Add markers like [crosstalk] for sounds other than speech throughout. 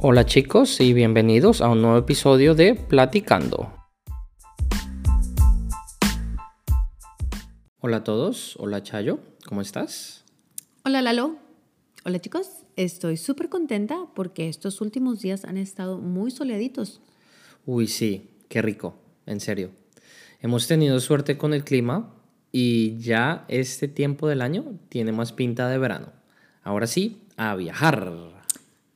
Hola chicos y bienvenidos a un nuevo episodio de Platicando. Hola a todos, hola Chayo, ¿cómo estás? Hola Lalo, hola chicos, estoy súper contenta porque estos últimos días han estado muy soleaditos. Uy, sí, qué rico, en serio. Hemos tenido suerte con el clima y ya este tiempo del año tiene más pinta de verano. Ahora sí, a viajar.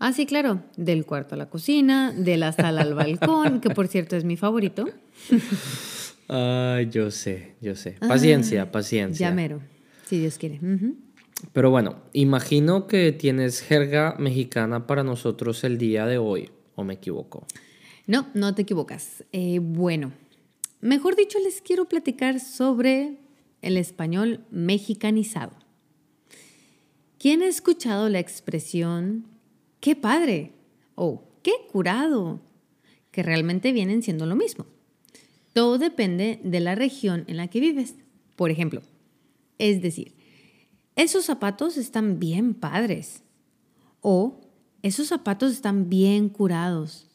Ah, sí, claro, del cuarto a la cocina, de la sala al balcón, que por cierto es mi favorito. Ay, yo sé, yo sé. Paciencia, paciencia. Llamero, si Dios quiere. Pero bueno, imagino que tienes jerga mexicana para nosotros el día de hoy, ¿o me equivoco? No, no te equivocas. Eh, bueno, mejor dicho, les quiero platicar sobre el español mexicanizado. ¿Quién ha escuchado la expresión qué padre o qué curado? Que realmente vienen siendo lo mismo. Todo depende de la región en la que vives. Por ejemplo, es decir, esos zapatos están bien padres. O esos zapatos están bien curados.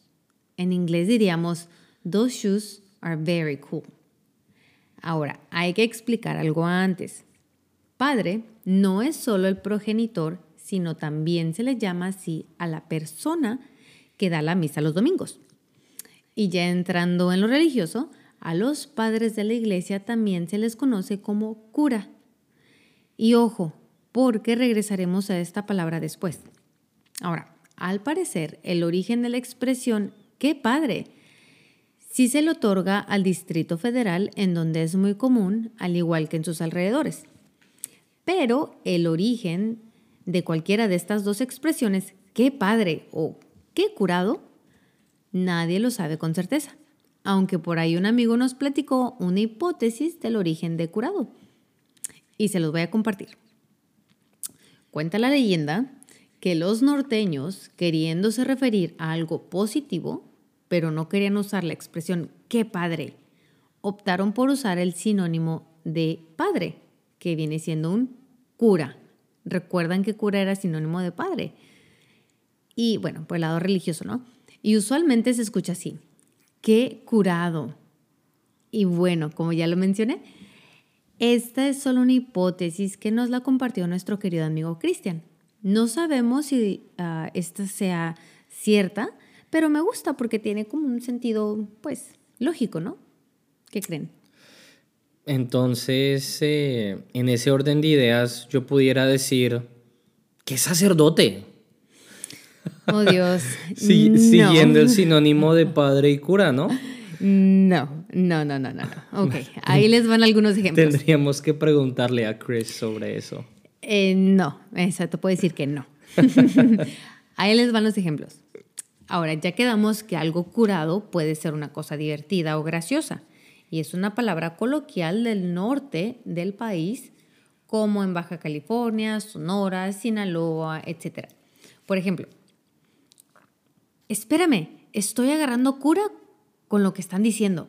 En inglés diríamos, those shoes are very cool. Ahora, hay que explicar algo antes. Padre no es solo el progenitor, sino también se le llama así a la persona que da la misa los domingos. Y ya entrando en lo religioso, a los padres de la iglesia también se les conoce como cura. Y ojo, porque regresaremos a esta palabra después. Ahora, al parecer, el origen de la expresión ¡qué padre! sí se le otorga al Distrito Federal, en donde es muy común, al igual que en sus alrededores. Pero el origen de cualquiera de estas dos expresiones, qué padre o qué curado, nadie lo sabe con certeza aunque por ahí un amigo nos platicó una hipótesis del origen de curado. Y se los voy a compartir. Cuenta la leyenda que los norteños, queriéndose referir a algo positivo, pero no querían usar la expresión qué padre, optaron por usar el sinónimo de padre, que viene siendo un cura. Recuerdan que cura era sinónimo de padre. Y bueno, por el lado religioso, ¿no? Y usualmente se escucha así. Qué curado. Y bueno, como ya lo mencioné, esta es solo una hipótesis que nos la compartió nuestro querido amigo Cristian. No sabemos si ah, esta sea cierta, pero me gusta porque tiene como un sentido, pues, lógico, ¿no? ¿Qué creen? Entonces, eh, en ese orden de ideas, yo pudiera decir, ¿qué sacerdote? Oh Dios. [laughs] Siguiendo el sinónimo de [laughs] padre y cura, ¿no? No, no, no, no, no. Ok, ahí les van algunos ejemplos. Tendríamos que preguntarle a Chris sobre eso. Eh, no, exacto, puedo decir que no. [laughs] ahí les van los ejemplos. Ahora, ya quedamos que algo curado puede ser una cosa divertida o graciosa. Y es una palabra coloquial del norte del país, como en Baja California, Sonora, Sinaloa, etc. Por ejemplo, espérame, estoy agarrando cura con lo que están diciendo.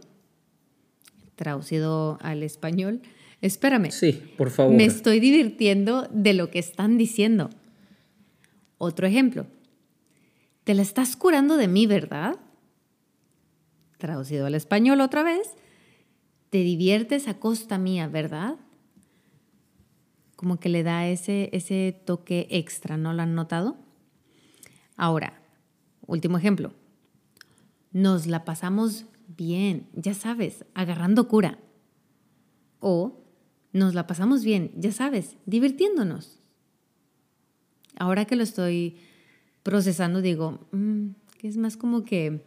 Traducido al español, espérame. Sí, por favor. Me estoy divirtiendo de lo que están diciendo. Otro ejemplo. Te la estás curando de mí, ¿verdad? Traducido al español otra vez. Te diviertes a costa mía, ¿verdad? Como que le da ese, ese toque extra, ¿no lo han notado? Ahora, Último ejemplo. Nos la pasamos bien, ya sabes, agarrando cura. O nos la pasamos bien, ya sabes, divirtiéndonos. Ahora que lo estoy procesando, digo, mm, que es más como que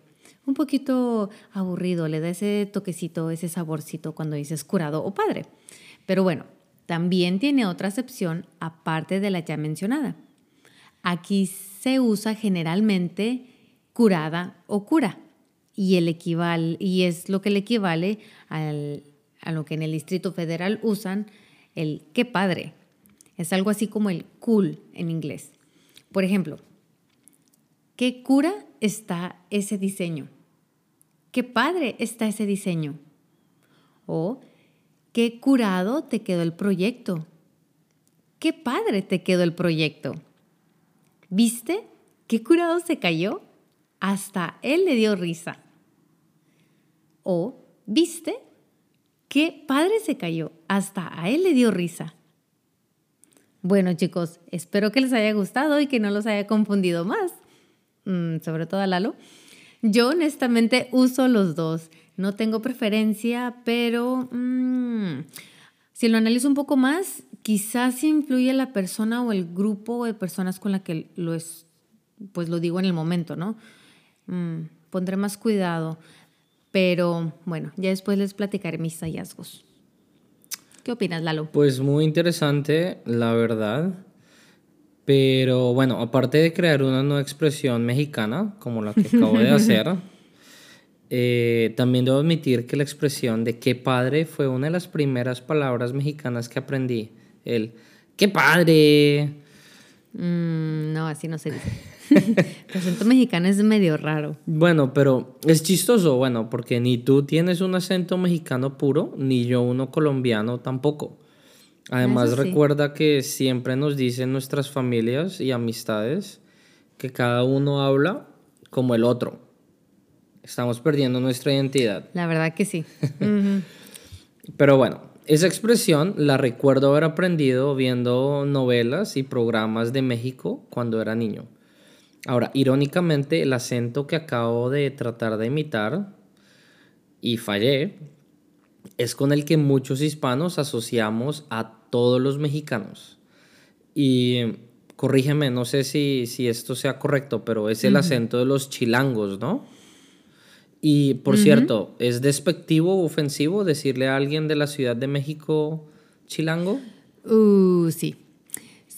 un poquito aburrido, le da ese toquecito, ese saborcito cuando dices curado o padre. Pero bueno, también tiene otra acepción aparte de la ya mencionada. Aquí se usa generalmente curada o cura. Y, el equival, y es lo que le equivale a lo que en el Distrito Federal usan el qué padre. Es algo así como el cool en inglés. Por ejemplo, ¿qué cura está ese diseño? ¿Qué padre está ese diseño? O ¿qué curado te quedó el proyecto? ¿Qué padre te quedó el proyecto? ¿Viste? ¿Qué curado se cayó? hasta él le dio risa. O, ¿viste? ¿Qué padre se cayó? Hasta a él le dio risa. Bueno chicos, espero que les haya gustado y que no los haya confundido más, mm, sobre todo a Lalo. Yo honestamente uso los dos. No tengo preferencia, pero mm, si lo analizo un poco más, quizás influye la persona o el grupo de personas con la que lo es, pues lo digo en el momento, ¿no? Mm, pondré más cuidado, pero bueno, ya después les platicaré mis hallazgos. ¿Qué opinas, Lalo? Pues muy interesante, la verdad. Pero bueno, aparte de crear una nueva expresión mexicana, como la que acabo de hacer, [laughs] eh, también debo admitir que la expresión de qué padre fue una de las primeras palabras mexicanas que aprendí. El qué padre. Mm, no, así no se dice. [laughs] el acento mexicano es medio raro. Bueno, pero es chistoso, bueno, porque ni tú tienes un acento mexicano puro, ni yo uno colombiano tampoco. Además, recuerda que siempre nos dicen nuestras familias y amistades que cada uno habla como el otro. Estamos perdiendo nuestra identidad. La verdad que sí. [laughs] Pero bueno, esa expresión la recuerdo haber aprendido viendo novelas y programas de México cuando era niño. Ahora, irónicamente, el acento que acabo de tratar de imitar y fallé es con el que muchos hispanos asociamos a todos los mexicanos. Y corrígeme, no sé si, si esto sea correcto, pero es el acento de los chilangos, ¿no? Y por cierto, ¿es despectivo o ofensivo decirle a alguien de la Ciudad de México chilango? Uh, sí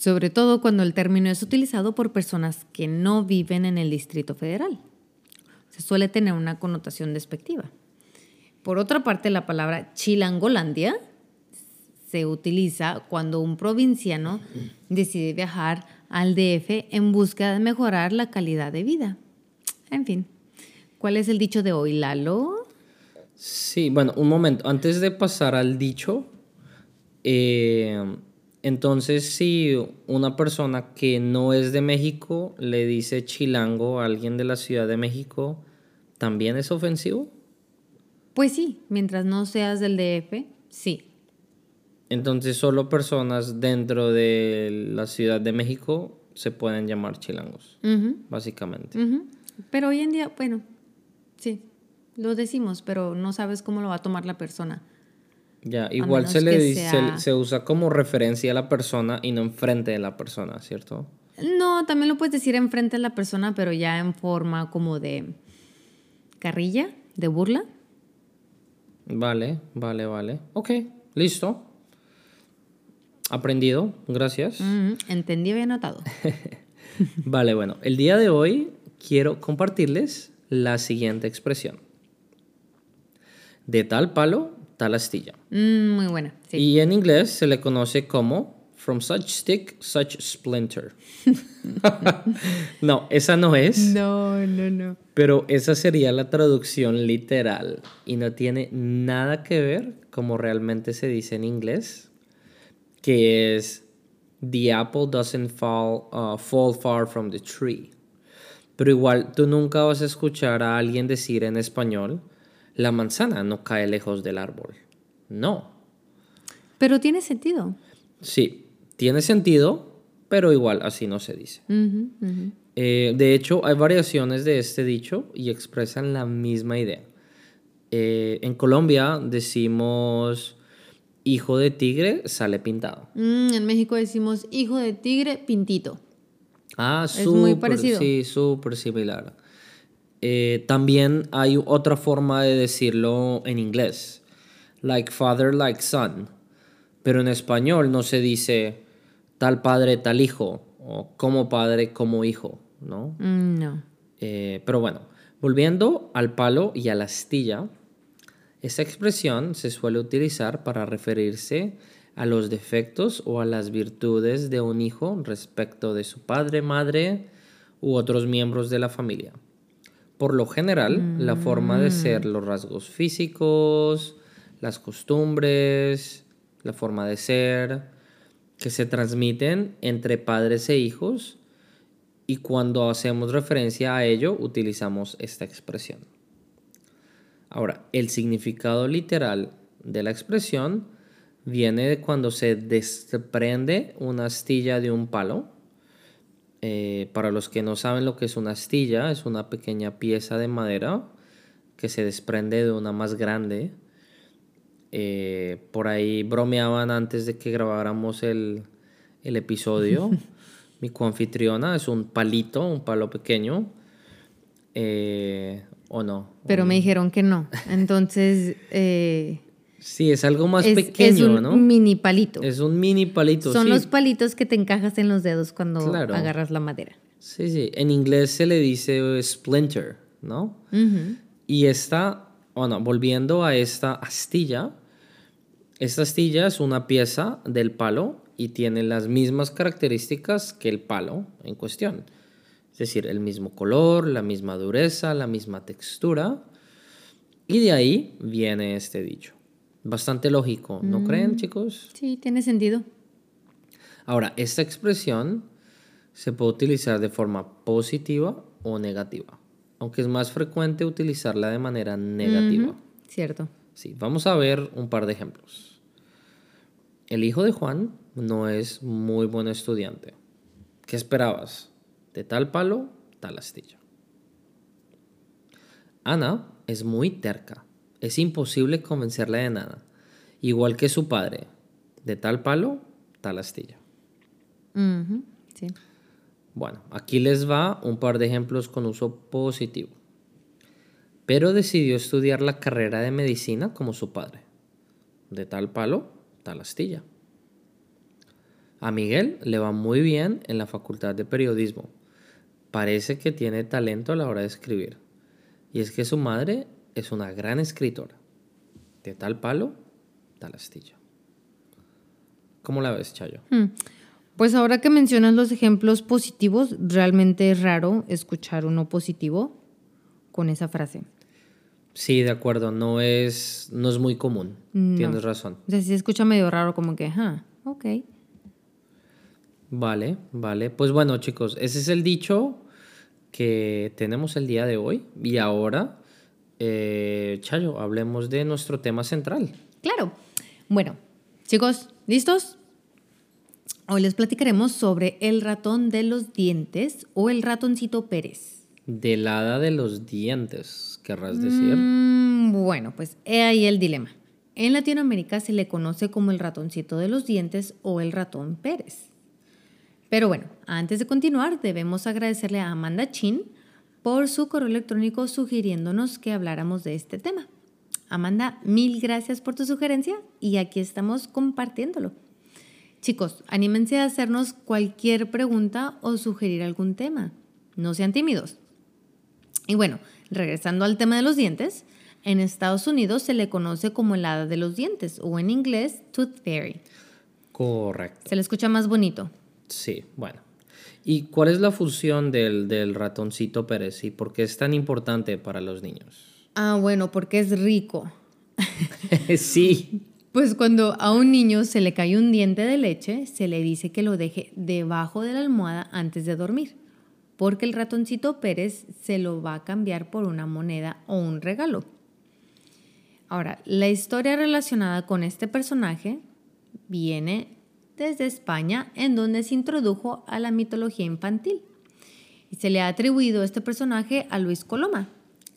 sobre todo cuando el término es utilizado por personas que no viven en el Distrito Federal. Se suele tener una connotación despectiva. Por otra parte, la palabra chilangolandia se utiliza cuando un provinciano decide viajar al DF en busca de mejorar la calidad de vida. En fin, ¿cuál es el dicho de hoy, Lalo? Sí, bueno, un momento. Antes de pasar al dicho, eh, entonces, si una persona que no es de México le dice chilango a alguien de la Ciudad de México, ¿también es ofensivo? Pues sí, mientras no seas del DF, sí. Entonces, solo personas dentro de la Ciudad de México se pueden llamar chilangos, básicamente. Pero hoy en día, bueno, sí, lo decimos, pero no sabes cómo lo va a tomar la persona. Ya, igual se le dice, se, usa como referencia a la persona y no enfrente de la persona, ¿cierto? No, también lo puedes decir enfrente de la persona, pero ya en forma como de carrilla, de burla. Vale, vale, vale. Ok, listo. Aprendido, gracias. entendí, había notado. [laughs] vale, bueno, el día de hoy quiero compartirles la siguiente expresión. De tal palo, tal astilla. Mm, muy buena. Y en inglés se le conoce como From such stick, such splinter. [laughs] no, esa no es. No, no, no. Pero esa sería la traducción literal y no tiene nada que ver como realmente se dice en inglés, que es The apple doesn't fall, uh, fall far from the tree. Pero igual tú nunca vas a escuchar a alguien decir en español, la manzana no cae lejos del árbol. No. Pero tiene sentido. Sí, tiene sentido, pero igual así no se dice. Eh, de hecho, hay variaciones de este dicho y expresan la misma idea. Eh, en Colombia decimos hijo de tigre sale pintado. Mm, en México decimos hijo de tigre pintito. Ah, es muy parecido. Sí, súper similar. Eh, también hay otra forma de decirlo en inglés, like father, like son, pero en español no se dice tal padre, tal hijo, o como padre, como hijo, ¿no? Mm, no. Eh, pero bueno, volviendo al palo y a la astilla, esta expresión se suele utilizar para referirse a los defectos o a las virtudes de un hijo respecto de su padre, madre u otros miembros de la familia. Por lo general, la forma de ser, mm. los rasgos físicos, las costumbres, la forma de ser, que se transmiten entre padres e hijos y cuando hacemos referencia a ello utilizamos esta expresión. Ahora, el significado literal de la expresión viene de cuando se desprende una astilla de un palo. Eh, para los que no saben lo que es una astilla, es una pequeña pieza de madera que se desprende de una más grande. Eh, por ahí bromeaban antes de que grabáramos el, el episodio. [laughs] Mi coanfitriona es un palito, un palo pequeño. Eh, ¿O no? Pero me dijeron que no. Entonces... Eh, sí, es algo más pequeño, es un mini palito. Es un mini palito. Son los palitos que te encajas en los dedos cuando agarras la madera. Sí, sí. En inglés se le dice splinter, ¿no? Y esta, bueno, volviendo a esta astilla, esta astilla es una pieza del palo y tiene las mismas características que el palo en cuestión. Es decir, el mismo color, la misma dureza, la misma textura. Y de ahí viene este dicho. Bastante lógico, ¿no mm. creen, chicos? Sí, tiene sentido. Ahora, esta expresión se puede utilizar de forma positiva o negativa, aunque es más frecuente utilizarla de manera negativa. Cierto. Sí, vamos a ver un par de ejemplos. El hijo de Juan no es muy buen estudiante. ¿Qué esperabas? De tal palo, tal astilla. Ana es muy terca. Es imposible convencerla de nada. Igual que su padre. De tal palo, tal astilla. sí. Bueno, aquí les va un par de ejemplos con uso positivo. Pero decidió estudiar la carrera de medicina como su padre. De tal palo, tal astilla. A Miguel le va muy bien en la facultad de periodismo. Parece que tiene talento a la hora de escribir. Y es que su madre es una gran escritora. De tal palo, tal astilla. ¿Cómo la ves, Chayo? Hmm. Pues ahora que mencionas los ejemplos positivos, realmente es raro escuchar uno positivo con esa frase. Sí, de acuerdo, no es, no es muy común. Tienes razón. O sea, se escucha medio raro como que, ah, ok. Vale, vale. Pues bueno, chicos, ese es el dicho que tenemos el día de hoy. Y ahora, eh, Chayo, hablemos de nuestro tema central. Claro. Bueno, chicos, ¿listos? Hoy les platicaremos sobre el ratón de los dientes o el ratoncito Pérez. Del hada de los dientes, querrás decir. Mm, bueno, pues he ahí el dilema. En Latinoamérica se le conoce como el ratoncito de los dientes o el ratón Pérez. Pero bueno, antes de continuar, debemos agradecerle a Amanda Chin por su correo electrónico sugiriéndonos que habláramos de este tema. Amanda, mil gracias por tu sugerencia y aquí estamos compartiéndolo. Chicos, anímense a hacernos cualquier pregunta o sugerir algún tema. No sean tímidos. Y bueno, regresando al tema de los dientes, en Estados Unidos se le conoce como el hada de los dientes o en inglés tooth fairy. Correcto. Se le escucha más bonito. Sí, bueno. ¿Y cuál es la función del, ratoncito Pérez y por qué es tan importante para los niños? Ah, bueno, porque es rico. [laughs] sí. Pues cuando a un niño se le cae un diente de leche, se le dice que lo deje debajo de la almohada antes de dormir, porque el ratoncito Pérez se lo va a cambiar por una moneda o un regalo. Ahora, la historia relacionada con este personaje viene desde España, en donde se introdujo a la mitología infantil. Y se le ha atribuido este personaje a Luis Coloma,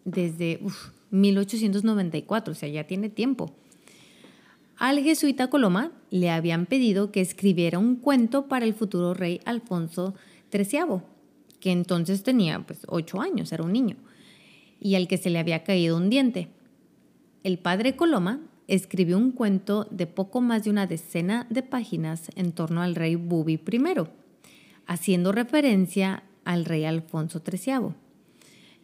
desde 1894, o sea, ya tiene tiempo. Al jesuita Coloma le habían pedido que escribiera un cuento para el futuro rey Alfonso XIII, que entonces tenía pues ocho años, era un niño, y al que se le había caído un diente. El padre Coloma escribió un cuento de poco más de una decena de páginas en torno al rey Bubi I, haciendo referencia al rey Alfonso XIII.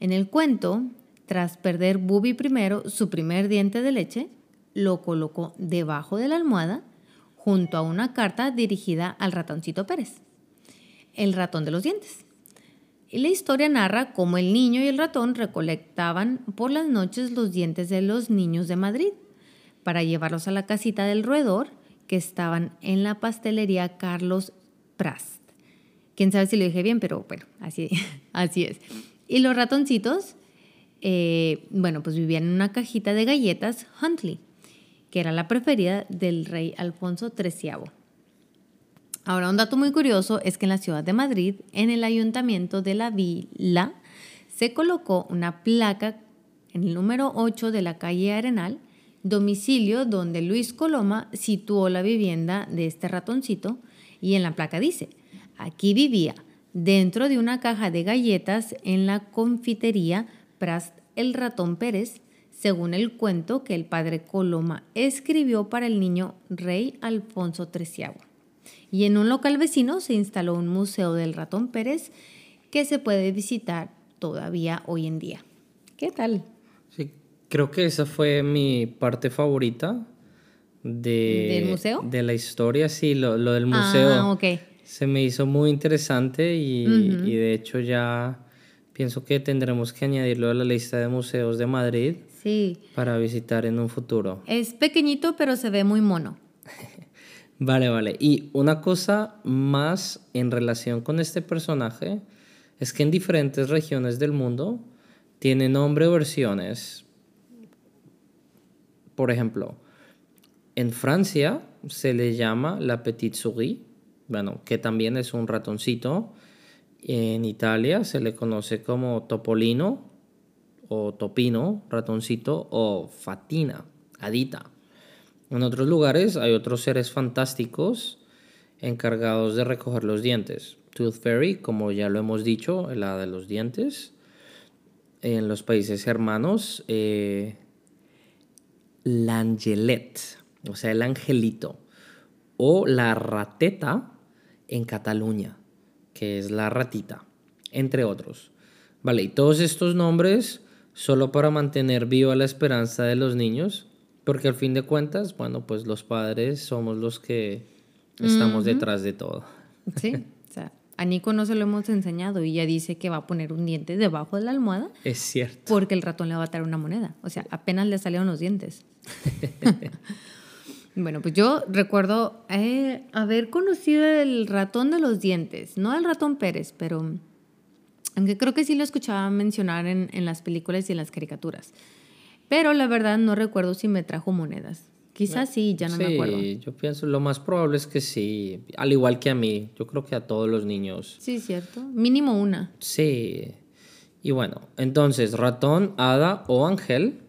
En el cuento, tras perder Bubi I su primer diente de leche, lo colocó debajo de la almohada junto a una carta dirigida al ratoncito Pérez, el ratón de los dientes. La historia narra cómo el niño y el ratón recolectaban por las noches los dientes de los niños de Madrid para llevarlos a la casita del roedor que estaban en la pastelería Carlos Prast, Quién sabe si lo dije bien, pero bueno, así, [laughs] así es. Y los ratoncitos, eh, bueno, pues vivían en una cajita de galletas Huntley, que era la preferida del rey Alfonso XIII. Ahora, un dato muy curioso es que en la ciudad de Madrid, en el ayuntamiento de la vila, se colocó una placa en el número 8 de la calle Arenal, domicilio donde Luis Coloma situó la vivienda de este ratoncito, y en la placa dice, aquí vivía, dentro de una caja de galletas en la confitería Prast el ratón Pérez, según el cuento que el padre Coloma escribió para el niño rey Alfonso XIII. Y en un local vecino se instaló un museo del ratón Pérez que se puede visitar todavía hoy en día. ¿Qué tal? Creo que esa fue mi parte favorita de, ¿Del museo? De la historia, sí, lo, lo del museo. Ah, ok. Se me hizo muy interesante y, y de hecho ya pienso que tendremos que añadirlo a la lista de museos de Madrid Sí. para visitar en un futuro. Es pequeñito, pero se ve muy mono. [laughs] Vale, vale. Y una cosa más en relación con este personaje es que en diferentes regiones del mundo tiene nombre o versiones. Por ejemplo, en Francia se le llama la petite souris, bueno, que también es un ratoncito. En Italia se le conoce como topolino o topino, ratoncito, o fatina, hadita. En otros lugares hay otros seres fantásticos encargados de recoger los dientes. Tooth Fairy, como ya lo hemos dicho, la de los dientes. En los países hermanos, eh, l'angelet, o sea, el angelito. O la rateta en Cataluña, que es la ratita, entre otros. Vale, y todos estos nombres solo para mantener viva la esperanza de los niños, porque al fin de cuentas, bueno, pues los padres somos los que estamos detrás de todo. Sí. o sea, a Nico no se lo hemos enseñado y ya dice que va a poner un diente debajo de la almohada Es cierto. porque el ratón le va a traer una moneda. O sea, apenas le salieron los dientes. [laughs] bueno, pues yo recuerdo eh, haber conocido el ratón de los dientes, no el ratón Pérez, pero aunque creo que sí lo escuchaba mencionar en, en las películas y en las caricaturas. Pero la verdad no recuerdo si me trajo monedas. Quizás sí, ya no me acuerdo. Sí, yo pienso, lo más probable es que sí, al igual que a mí, yo creo que a todos los niños. Sí, cierto. Mínimo una. Sí. Y bueno, entonces, ratón, hada o ángel,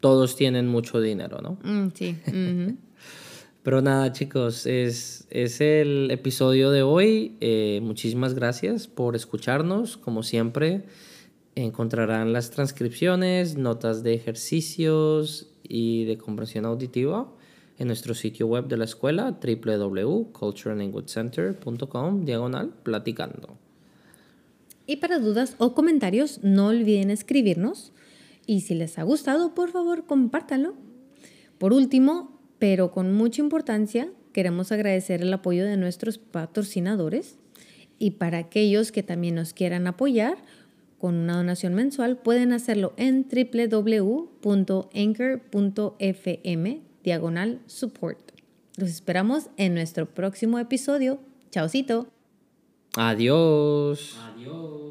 todos tienen mucho dinero, ¿no? Mm, sí. [laughs] Pero nada, chicos, es, es el episodio de hoy. Eh, muchísimas gracias por escucharnos. Como siempre, encontrarán las transcripciones, notas de ejercicios y de comprensión auditiva en nuestro sitio web de la escuela www.cultureandlanguagecenter.com diagonal platicando. Y para dudas o comentarios, no olviden escribirnos. Y si les ha gustado, por favor, compártanlo. Por último, pero con mucha importancia, queremos agradecer el apoyo de nuestros patrocinadores. Y para aquellos que también nos quieran apoyar con una donación mensual, pueden hacerlo en www.anchor.fm diagonal support. Los esperamos en nuestro próximo episodio. Chaucito. Adiós. Adiós.